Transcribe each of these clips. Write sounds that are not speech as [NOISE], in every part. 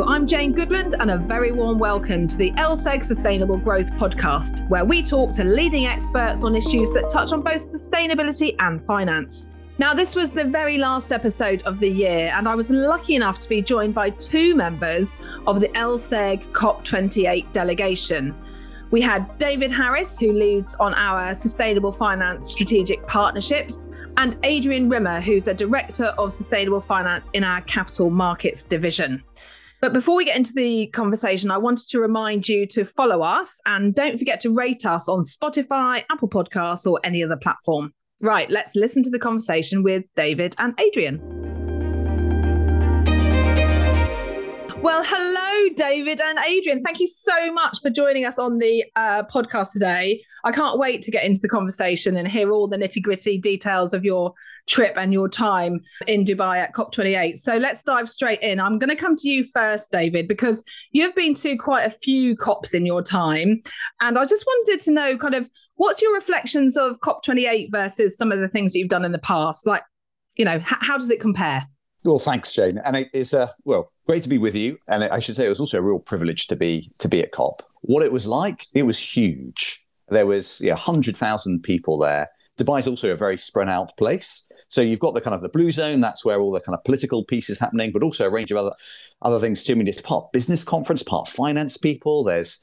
I'm Jane Goodland, and a very warm welcome to the LSEG Sustainable Growth Podcast, where we talk to leading experts on issues that touch on both sustainability and finance. Now, this was the very last episode of the year, and I was lucky enough to be joined by two members of the LSEG COP28 delegation. We had David Harris, who leads on our Sustainable Finance Strategic Partnerships, and Adrian Rimmer, who's a Director of Sustainable Finance in our Capital Markets Division. But before we get into the conversation, I wanted to remind you to follow us and don't forget to rate us on Spotify, Apple Podcasts, or any other platform. Right, let's listen to the conversation with David and Adrian. Well, hello, David and Adrian. Thank you so much for joining us on the uh, podcast today. I can't wait to get into the conversation and hear all the nitty gritty details of your trip and your time in Dubai at COP28. So let's dive straight in. I'm going to come to you first, David, because you've been to quite a few COPs in your time. And I just wanted to know kind of what's your reflections of COP28 versus some of the things that you've done in the past? Like, you know, h- how does it compare? Well, thanks, Jane. And it is a well, great to be with you. And I should say it was also a real privilege to be to be at COP. What it was like, it was huge. There was yeah, hundred thousand people there. Dubai is also a very spread out place. So you've got the kind of the blue zone, that's where all the kind of political pieces happening, but also a range of other other things too. I mean, it's part business conference, part finance people. There's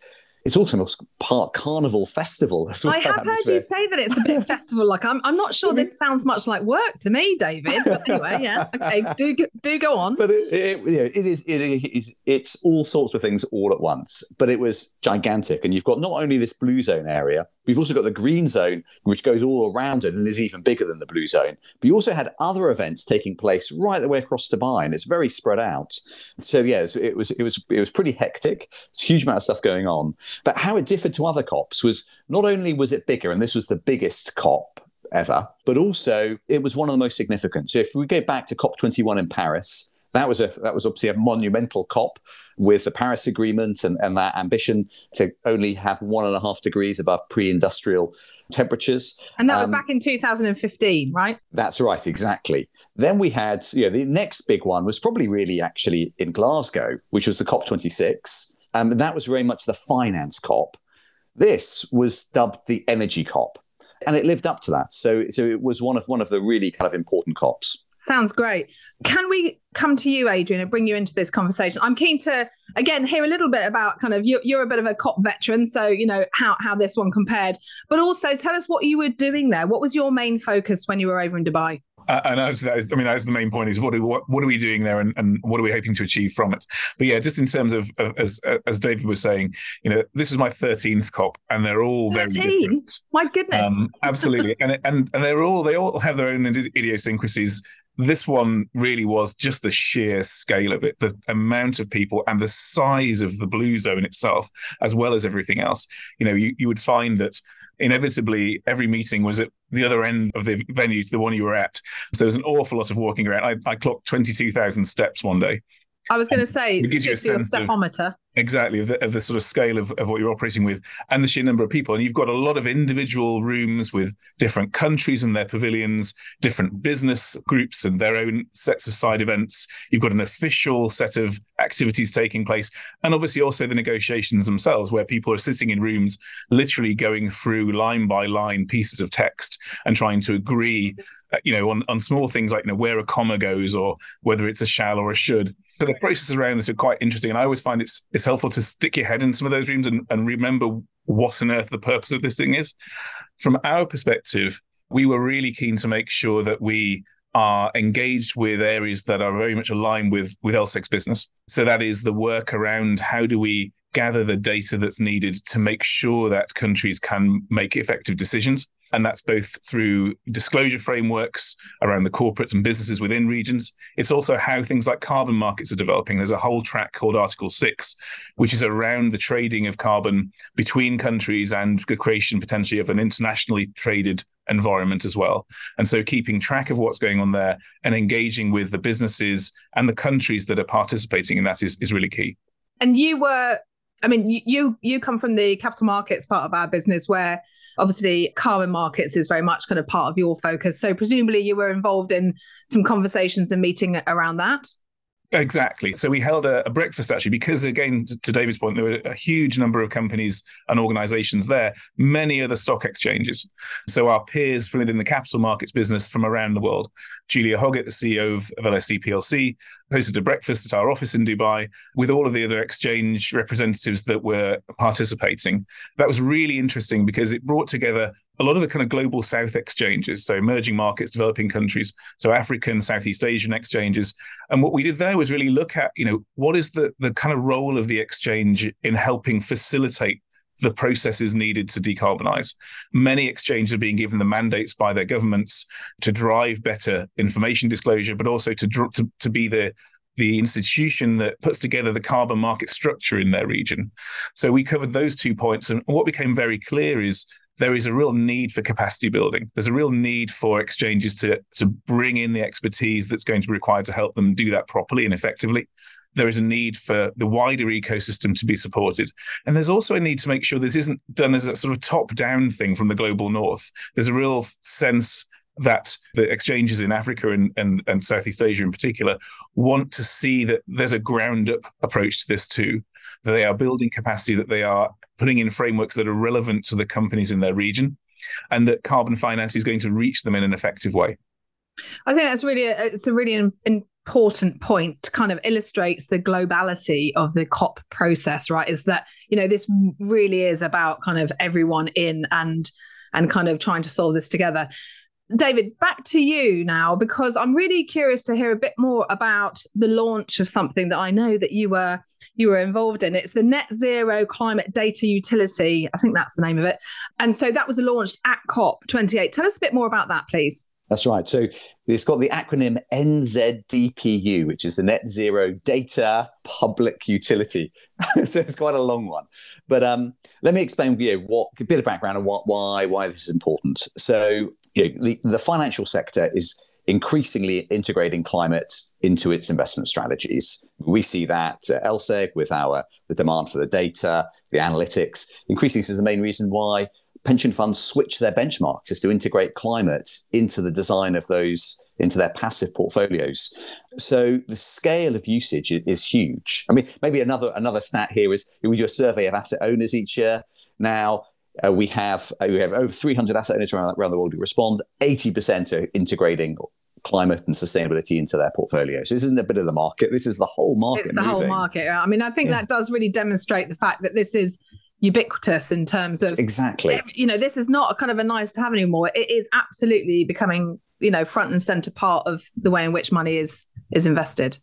it's also a part carnival festival. Well. I have heard you say that it's a bit festival like. I'm, I'm not sure this sounds much like work to me, David. But anyway, yeah, [LAUGHS] okay, do do go on. But it, it, you know, it is it is it's all sorts of things all at once. But it was gigantic, and you've got not only this blue zone area, We've also got the green zone, which goes all around it and is even bigger than the blue zone. But you also had other events taking place right the way across Dubai, and it's very spread out. So yeah, it was it was it was pretty hectic. It's a huge amount of stuff going on. But how it differed to other COPs was not only was it bigger, and this was the biggest COP ever, but also it was one of the most significant. So if we go back to COP21 in Paris, that was a that was obviously a monumental COP with the Paris Agreement and, and that ambition to only have one and a half degrees above pre-industrial temperatures. And that um, was back in 2015, right? That's right, exactly. Then we had, you know, the next big one was probably really actually in Glasgow, which was the COP26. Um, that was very much the finance COP. This was dubbed the energy COP. And it lived up to that. So, so it was one of one of the really kind of important COPs. Sounds great. Can we come to you, Adrian, and bring you into this conversation? I'm keen to again hear a little bit about kind of you're, you're a bit of a cop veteran, so you know how how this one compared, but also tell us what you were doing there. What was your main focus when you were over in Dubai? Uh, and that's, that's, I mean, that's the main point is what are, what, what are we doing there and, and what are we hoping to achieve from it? But yeah, just in terms of, of as, as David was saying, you know, this is my 13th COP and they're all 13? very different. My goodness. Um, absolutely. and, and, and they're all, they all have their own idiosyncrasies this one really was just the sheer scale of it, the amount of people and the size of the blue zone itself, as well as everything else. You know, you, you would find that inevitably every meeting was at the other end of the venue to the one you were at. So there was an awful lot of walking around. I, I clocked 22,000 steps one day. I was going to say, it gives you a sense stepometer. Of, exactly of the, of the, sort of scale of, of what you're operating with and the sheer number of people. And you've got a lot of individual rooms with different countries and their pavilions, different business groups and their own sets of side events. You've got an official set of activities taking place, and obviously also the negotiations themselves, where people are sitting in rooms, literally going through line by line pieces of text and trying to agree, uh, you know, on, on small things like you know where a comma goes or whether it's a shall or a should so the processes around this are quite interesting, and I always find it's it's helpful to stick your head in some of those rooms and, and remember what on earth the purpose of this thing is. From our perspective, we were really keen to make sure that we are engaged with areas that are very much aligned with with LSEG's business. So that is the work around how do we gather the data that's needed to make sure that countries can make effective decisions. And that's both through disclosure frameworks around the corporates and businesses within regions. It's also how things like carbon markets are developing. There's a whole track called Article 6, which is around the trading of carbon between countries and the creation potentially of an internationally traded environment as well. And so keeping track of what's going on there and engaging with the businesses and the countries that are participating in that is, is really key. And you were I mean, you you come from the capital markets part of our business, where obviously carbon markets is very much kind of part of your focus. So presumably, you were involved in some conversations and meeting around that. Exactly. So we held a, a, breakfast actually because, again, to David's point, there were a huge number of companies and organizations there, many other stock exchanges. So our peers from within the capital markets business from around the world, Julia Hoggett, the CEO of, of LSE PLC, hosted a breakfast at our office in Dubai with all of the other exchange representatives that were participating. That was really interesting because it brought together a lot of the kind of global South exchanges, so emerging markets, developing countries, so African, Southeast Asian exchanges. And what we did there was really look at, you know, what is the the kind of role of the exchange in helping facilitate the processes needed to decarbonize. Many exchanges are being given the mandates by their governments to drive better information disclosure, but also to to, to be the the institution that puts together the carbon market structure in their region. So we covered those two points, and what became very clear is there is a real need for capacity building. There's a real need for exchanges to to bring in the expertise that's going to be required to help them do that properly and effectively there is a need for the wider ecosystem to be supported. And there's also a need to make sure this isn't done as a sort of top down thing from the global north. There's a real sense that the exchanges in Africa and, and, and Southeast Asia in particular want to see that there's a ground up approach to this too, that they are building capacity, that they are putting in frameworks that are relevant to the companies in their region, and that carbon finance is going to reach them in an effective way. I think that's really a, it's a really important point to kind of illustrates the globality of the cop process right is that you know this really is about kind of everyone in and and kind of trying to solve this together David, back to you now because I'm really curious to hear a bit more about the launch of something that I know that you were you were involved in. It's the Net Zero Climate Data Utility. I think that's the name of it. And so that was launched at COP28. Tell us a bit more about that, please. That's right. So it's got the acronym NZDPU, which is the Net Zero Data Public Utility. [LAUGHS] so it's quite a long one. But um, let me explain you know, what a bit of background on what, why why this is important. So you know, the, the financial sector is increasingly integrating climate into its investment strategies. We see that at with our the demand for the data, the analytics. Increasingly, is the main reason why pension funds switch their benchmarks is to integrate climate into the design of those into their passive portfolios. So the scale of usage is huge. I mean, maybe another another stat here is we do a survey of asset owners each year. Now uh, we have uh, we have over 300 asset owners around, around the world who respond. 80% are integrating climate and sustainability into their portfolio. So this isn't a bit of the market. This is the whole market. It's the moving. whole market. I mean, I think yeah. that does really demonstrate the fact that this is ubiquitous in terms of exactly. you know this is not a kind of a nice to have anymore. It is absolutely becoming you know front and center part of the way in which money is is invested.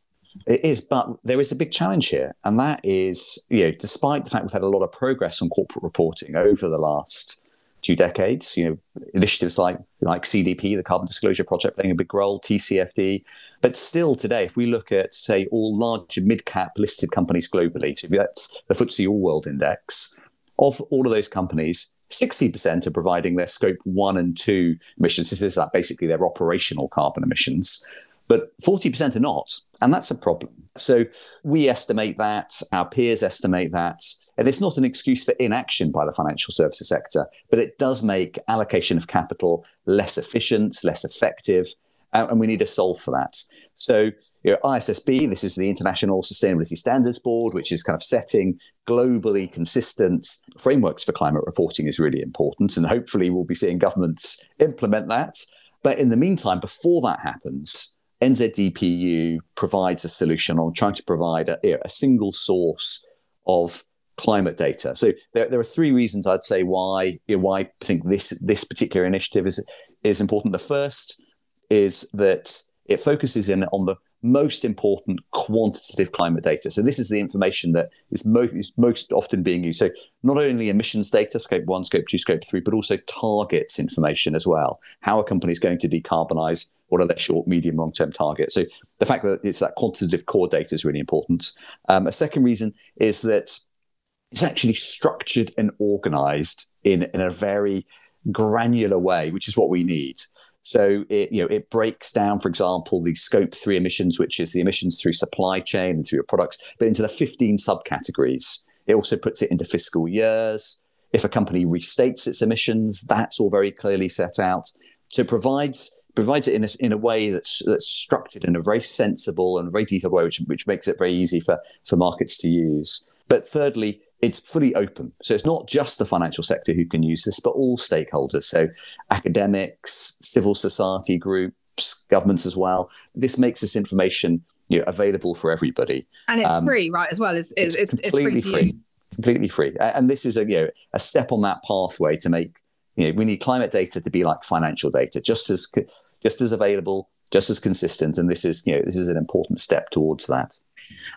It is but there is a big challenge here and that is you know despite the fact we've had a lot of progress on corporate reporting over the last two decades you know initiatives like like cdp the carbon disclosure project playing a big role tcfd but still today if we look at say all large mid-cap listed companies globally so that's the FTSE All World Index of all of those companies, 60% are providing their scope one and two emissions. This is that basically their operational carbon emissions, but 40% are not. And that's a problem. So we estimate that, our peers estimate that. And it's not an excuse for inaction by the financial services sector, but it does make allocation of capital less efficient, less effective. Uh, and we need to solve for that. So you know, ISSB, this is the International Sustainability Standards Board, which is kind of setting globally consistent frameworks for climate reporting, is really important. And hopefully, we'll be seeing governments implement that. But in the meantime, before that happens, NZDPU provides a solution on trying to provide a, a single source of climate data. So there, there are three reasons I'd say why you know, why I think this this particular initiative is is important. The first is that it focuses in on the most important quantitative climate data. So this is the information that is, mo- is most often being used. So not only emissions data, scope one, scope two, scope three, but also targets information as well. How are companies going to decarbonize? What are their short, medium, long term targets? So the fact that it's that quantitative core data is really important. Um, a second reason is that it's actually structured and organized in, in a very granular way, which is what we need. So it you know it breaks down, for example, the scope three emissions, which is the emissions through supply chain and through your products, but into the 15 subcategories. It also puts it into fiscal years. If a company restates its emissions, that's all very clearly set out. So it provides provides it in a, in a way that's that's structured in a very sensible and very detailed way, which which makes it very easy for for markets to use. But thirdly, it's fully open. So it's not just the financial sector who can use this, but all stakeholders. So academics, civil society groups, governments as well. This makes this information you know, available for everybody. And it's um, free, right? As well, it's, it's, it's completely it's free. free completely free. And this is a you know a step on that pathway to make you know we need climate data to be like financial data, just as just as available, just as consistent. And this is you know this is an important step towards that.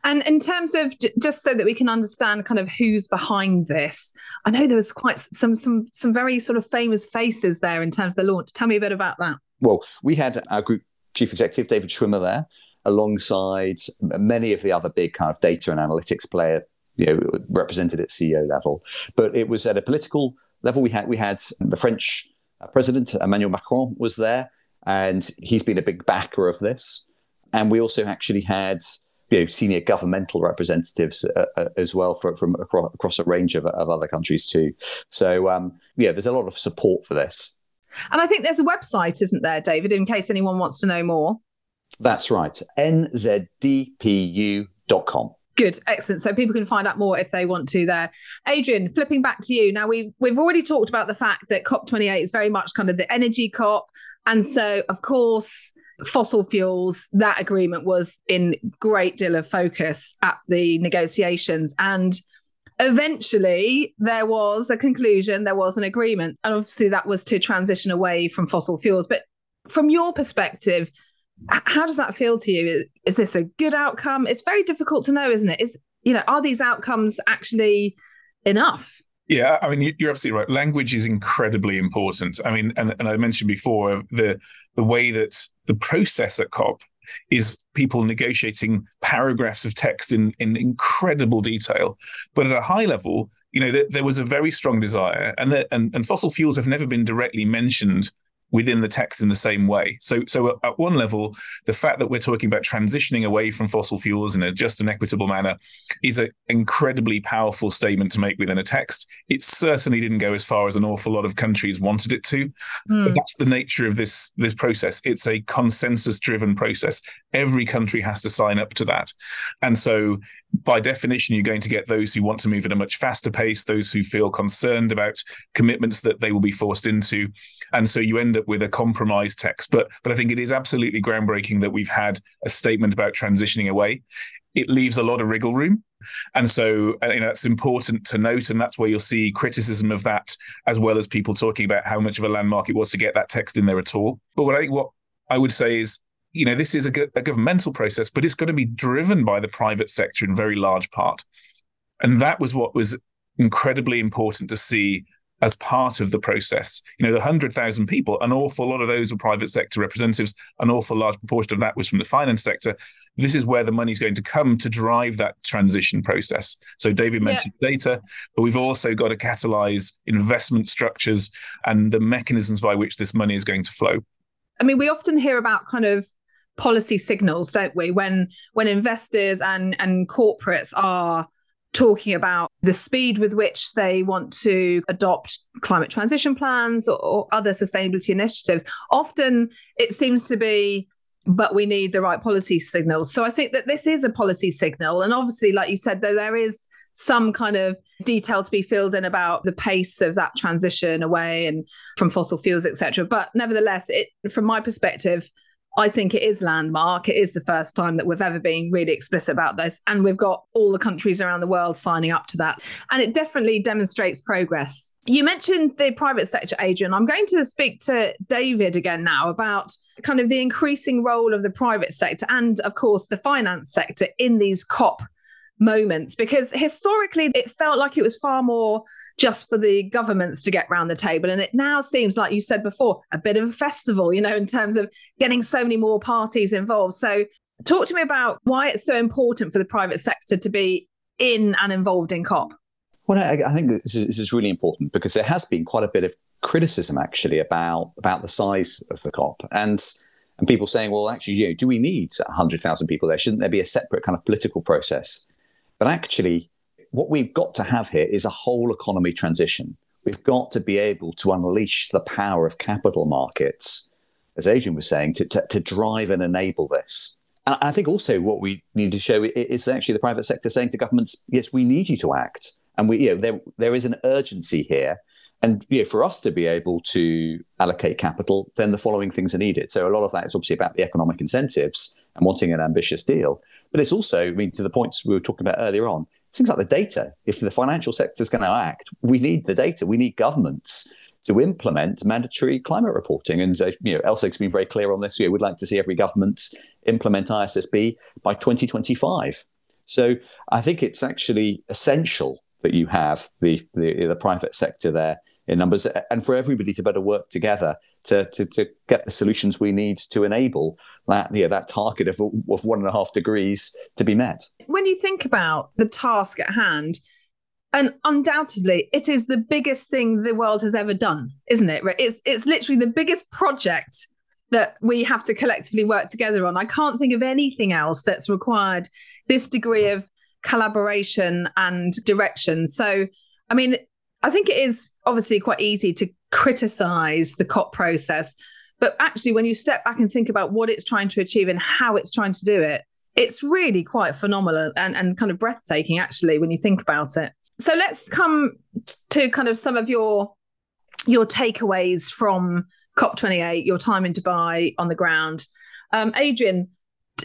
And in terms of just so that we can understand kind of who's behind this, I know there was quite some some some very sort of famous faces there in terms of the launch. Tell me a bit about that. Well, we had our group chief executive David Schwimmer there, alongside many of the other big kind of data and analytics player, you know, represented at CEO level. But it was at a political level. We had we had the French uh, president Emmanuel Macron was there, and he's been a big backer of this. And we also actually had you know, senior governmental representatives uh, uh, as well for, from across, across, a range of, of other countries too. So um, yeah, there's a lot of support for this. And I think there's a website, isn't there, David, in case anyone wants to know more? That's right, nzdpu.com. Good, excellent. So people can find out more if they want to there. Adrian, flipping back to you. Now we've we've already talked about the fact that COP28 is very much kind of the energy COP. And so of course fossil fuels, that agreement was in great deal of focus at the negotiations. And eventually there was a conclusion, there was an agreement. And obviously that was to transition away from fossil fuels. But from your perspective, how does that feel to you? Is this a good outcome? It's very difficult to know, isn't it? Is you know, are these outcomes actually enough? Yeah, I mean, you're absolutely right. Language is incredibly important. I mean, and, and I mentioned before the the way that the process at COP is people negotiating paragraphs of text in, in incredible detail. But at a high level, you know, there, there was a very strong desire, and, the, and and fossil fuels have never been directly mentioned within the text in the same way. So, so at one level, the fact that we're talking about transitioning away from fossil fuels in a just and equitable manner is an incredibly powerful statement to make within a text. It certainly didn't go as far as an awful lot of countries wanted it to. Mm. But that's the nature of this this process. It's a consensus-driven process. Every country has to sign up to that, and so by definition, you're going to get those who want to move at a much faster pace, those who feel concerned about commitments that they will be forced into. And so you end up with a compromise text. But but I think it is absolutely groundbreaking that we've had a statement about transitioning away. It leaves a lot of wriggle room. And so uh, you know that's important to note, and that's where you'll see criticism of that, as well as people talking about how much of a landmark it was to get that text in there at all. But what I think what I would say is you know, this is a, a governmental process, but it's going to be driven by the private sector in very large part. And that was what was incredibly important to see as part of the process. You know, the 100,000 people, an awful lot of those were private sector representatives, an awful large proportion of that was from the finance sector. This is where the money's going to come to drive that transition process. So, David mentioned yeah. data, but we've also got to catalyze investment structures and the mechanisms by which this money is going to flow. I mean, we often hear about kind of policy signals, don't we? When when investors and and corporates are talking about the speed with which they want to adopt climate transition plans or, or other sustainability initiatives, often it seems to be but we need the right policy signals. So I think that this is a policy signal. And obviously, like you said, there, there is some kind of detail to be filled in about the pace of that transition away and from fossil fuels, etc. But nevertheless, it from my perspective, I think it is landmark. It is the first time that we've ever been really explicit about this. And we've got all the countries around the world signing up to that. And it definitely demonstrates progress. You mentioned the private sector, Adrian. I'm going to speak to David again now about kind of the increasing role of the private sector and, of course, the finance sector in these COP moments because historically it felt like it was far more just for the governments to get round the table. And it now seems like you said before a bit of a festival you know in terms of getting so many more parties involved. So talk to me about why it's so important for the private sector to be in and involved in cop. Well i, I think this is, this is really important because there has been quite a bit of criticism actually about about the size of the cop. And and people saying well actually you know do we need 100000 people there? Shouldn't there be a separate kind of political process? But actually, what we've got to have here is a whole economy transition. We've got to be able to unleash the power of capital markets as Adrian was saying, to, to, to drive and enable this. And I think also what we need to show is actually the private sector saying to governments, yes, we need you to act. And we, you know, there, there is an urgency here. And you know, for us to be able to allocate capital, then the following things are needed. So a lot of that is obviously about the economic incentives and wanting an ambitious deal. But it's also, I mean, to the points we were talking about earlier on, things like the data. If the financial sector is going to act, we need the data. We need governments to implement mandatory climate reporting. And uh, you know, LSEG's been very clear on this. We would like to see every government implement ISSB by 2025. So I think it's actually essential that you have the, the, the private sector there in numbers and for everybody to better work together to, to, to get the solutions we need to enable that yeah, that target of, of one and a half degrees to be met. When you think about the task at hand, and undoubtedly it is the biggest thing the world has ever done, isn't it? It's it's literally the biggest project that we have to collectively work together on. I can't think of anything else that's required this degree of collaboration and direction. So, I mean, I think it is obviously quite easy to criticize the COP process. But actually, when you step back and think about what it's trying to achieve and how it's trying to do it, it's really quite phenomenal and, and kind of breathtaking, actually, when you think about it. So let's come to kind of some of your your takeaways from COP28, your time in Dubai on the ground. Um, Adrian,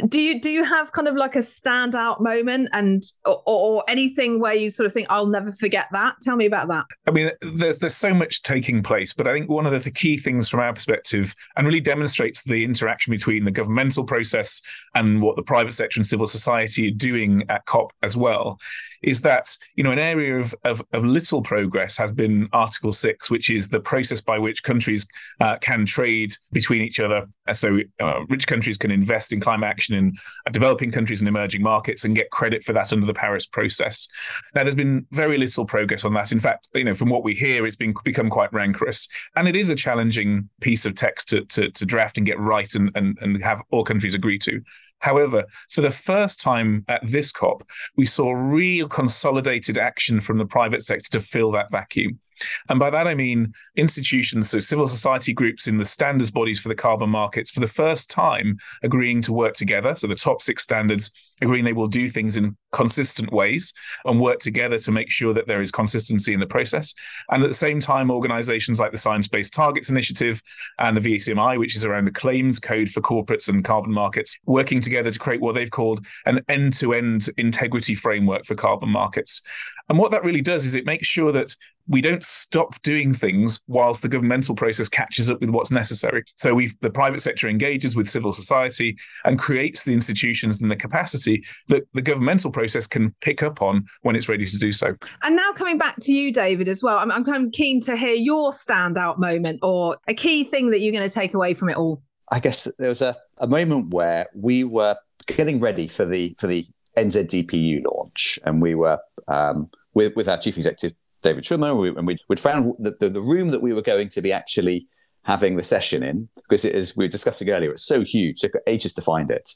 do you do you have kind of like a standout moment and or, or, anything where you sort of think I'll never forget that? Tell me about that. I mean, there's there's so much taking place, but I think one of the, the key things from our perspective and really demonstrates the interaction between the governmental process and what the private sector and civil society are doing at COP as well is that you know an area of, of, of little progress has been Article Six, which is the process by which countries uh, can trade between each other. So uh, rich countries can invest in climate action in uh, developing countries and emerging markets and get credit for that under the Paris process. Now, there's been very little progress on that. In fact, you know, from what we hear, it's been become quite rancorous, and it is a challenging piece of text to to, to draft and get right and, and and have all countries agree to. However, for the first time at this COP, we saw real consolidated action from the private sector to fill that vacuum. And by that, I mean institutions, so civil society groups in the standards bodies for the carbon markets, for the first time agreeing to work together. So the top six standards agreeing they will do things in consistent ways and work together to make sure that there is consistency in the process. And at the same time, organizations like the Science Based Targets Initiative and the VCMI, which is around the claims code for corporates and carbon markets, working together to create what they've called an end to end integrity framework for carbon markets. And what that really does is it makes sure that we don't stop doing things whilst the governmental process catches up with what's necessary. So we the private sector engages with civil society and creates the institutions and the capacity that the governmental process can pick up on when it's ready to do so. And now coming back to you, David, as well, I'm, I'm kind of keen to hear your standout moment or a key thing that you're going to take away from it all. I guess there was a, a moment where we were getting ready for the for the NZDPU launch, and we were um, with with our chief executive David Schwimmer, we, and we'd, we'd found that the, the room that we were going to be actually having the session in, because it is we were discussing earlier, it's so huge, it took ages to find it.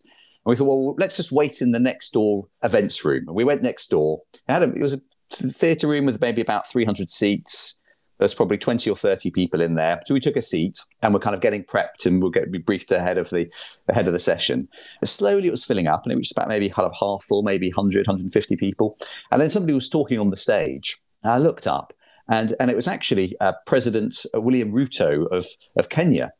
We thought, well, let's just wait in the next door events room. And we went next door. It, a, it was a theatre room with maybe about 300 seats. There's probably 20 or 30 people in there. So we took a seat and we're kind of getting prepped and we'll get be briefed ahead of the ahead of the session. And slowly it was filling up and it was about maybe kind of half full, maybe 100, 150 people. And then somebody was talking on the stage. And I looked up and, and it was actually uh, President William Ruto of, of Kenya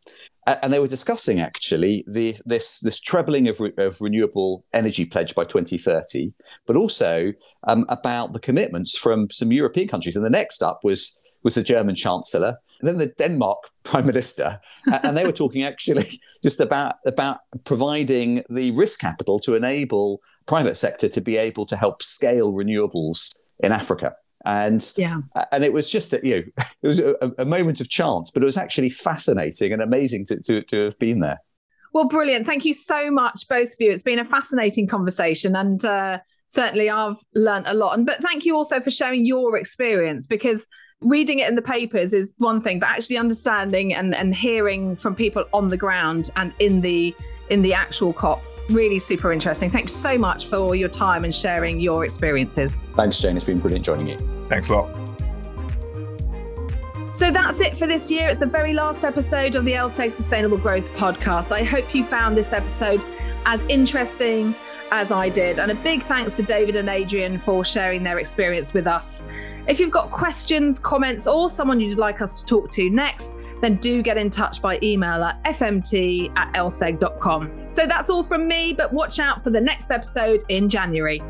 and they were discussing actually the, this this trebling of, re, of renewable energy pledge by 2030, but also um, about the commitments from some European countries. And the next up was was the German Chancellor, and then the Denmark [LAUGHS] Prime Minister, and they were talking actually [LAUGHS] just about about providing the risk capital to enable private sector to be able to help scale renewables in Africa and yeah. and it was just a, you know [LAUGHS] it was a, a, moment of chance but it was actually fascinating and amazing to, to, to have been there. Well brilliant. Thank you so much both of you. It's been a fascinating conversation and uh, certainly i've learned a lot. And but thank you also for sharing your experience because reading it in the papers is one thing but actually understanding and, and hearing from people on the ground and in the in the actual cop really super interesting. Thanks so much for your time and sharing your experiences. Thanks, Jane. It's been brilliant joining you. Thanks a lot. So that's it for this year. It's the very last episode of the LSEG Sustainable Growth podcast. I hope you found this episode as interesting as I did. And a big thanks to David and Adrian for sharing their experience with us. If you've got questions, comments, or someone you'd like us to talk to next, then do get in touch by email at fmt at lseg.com. So that's all from me, but watch out for the next episode in January.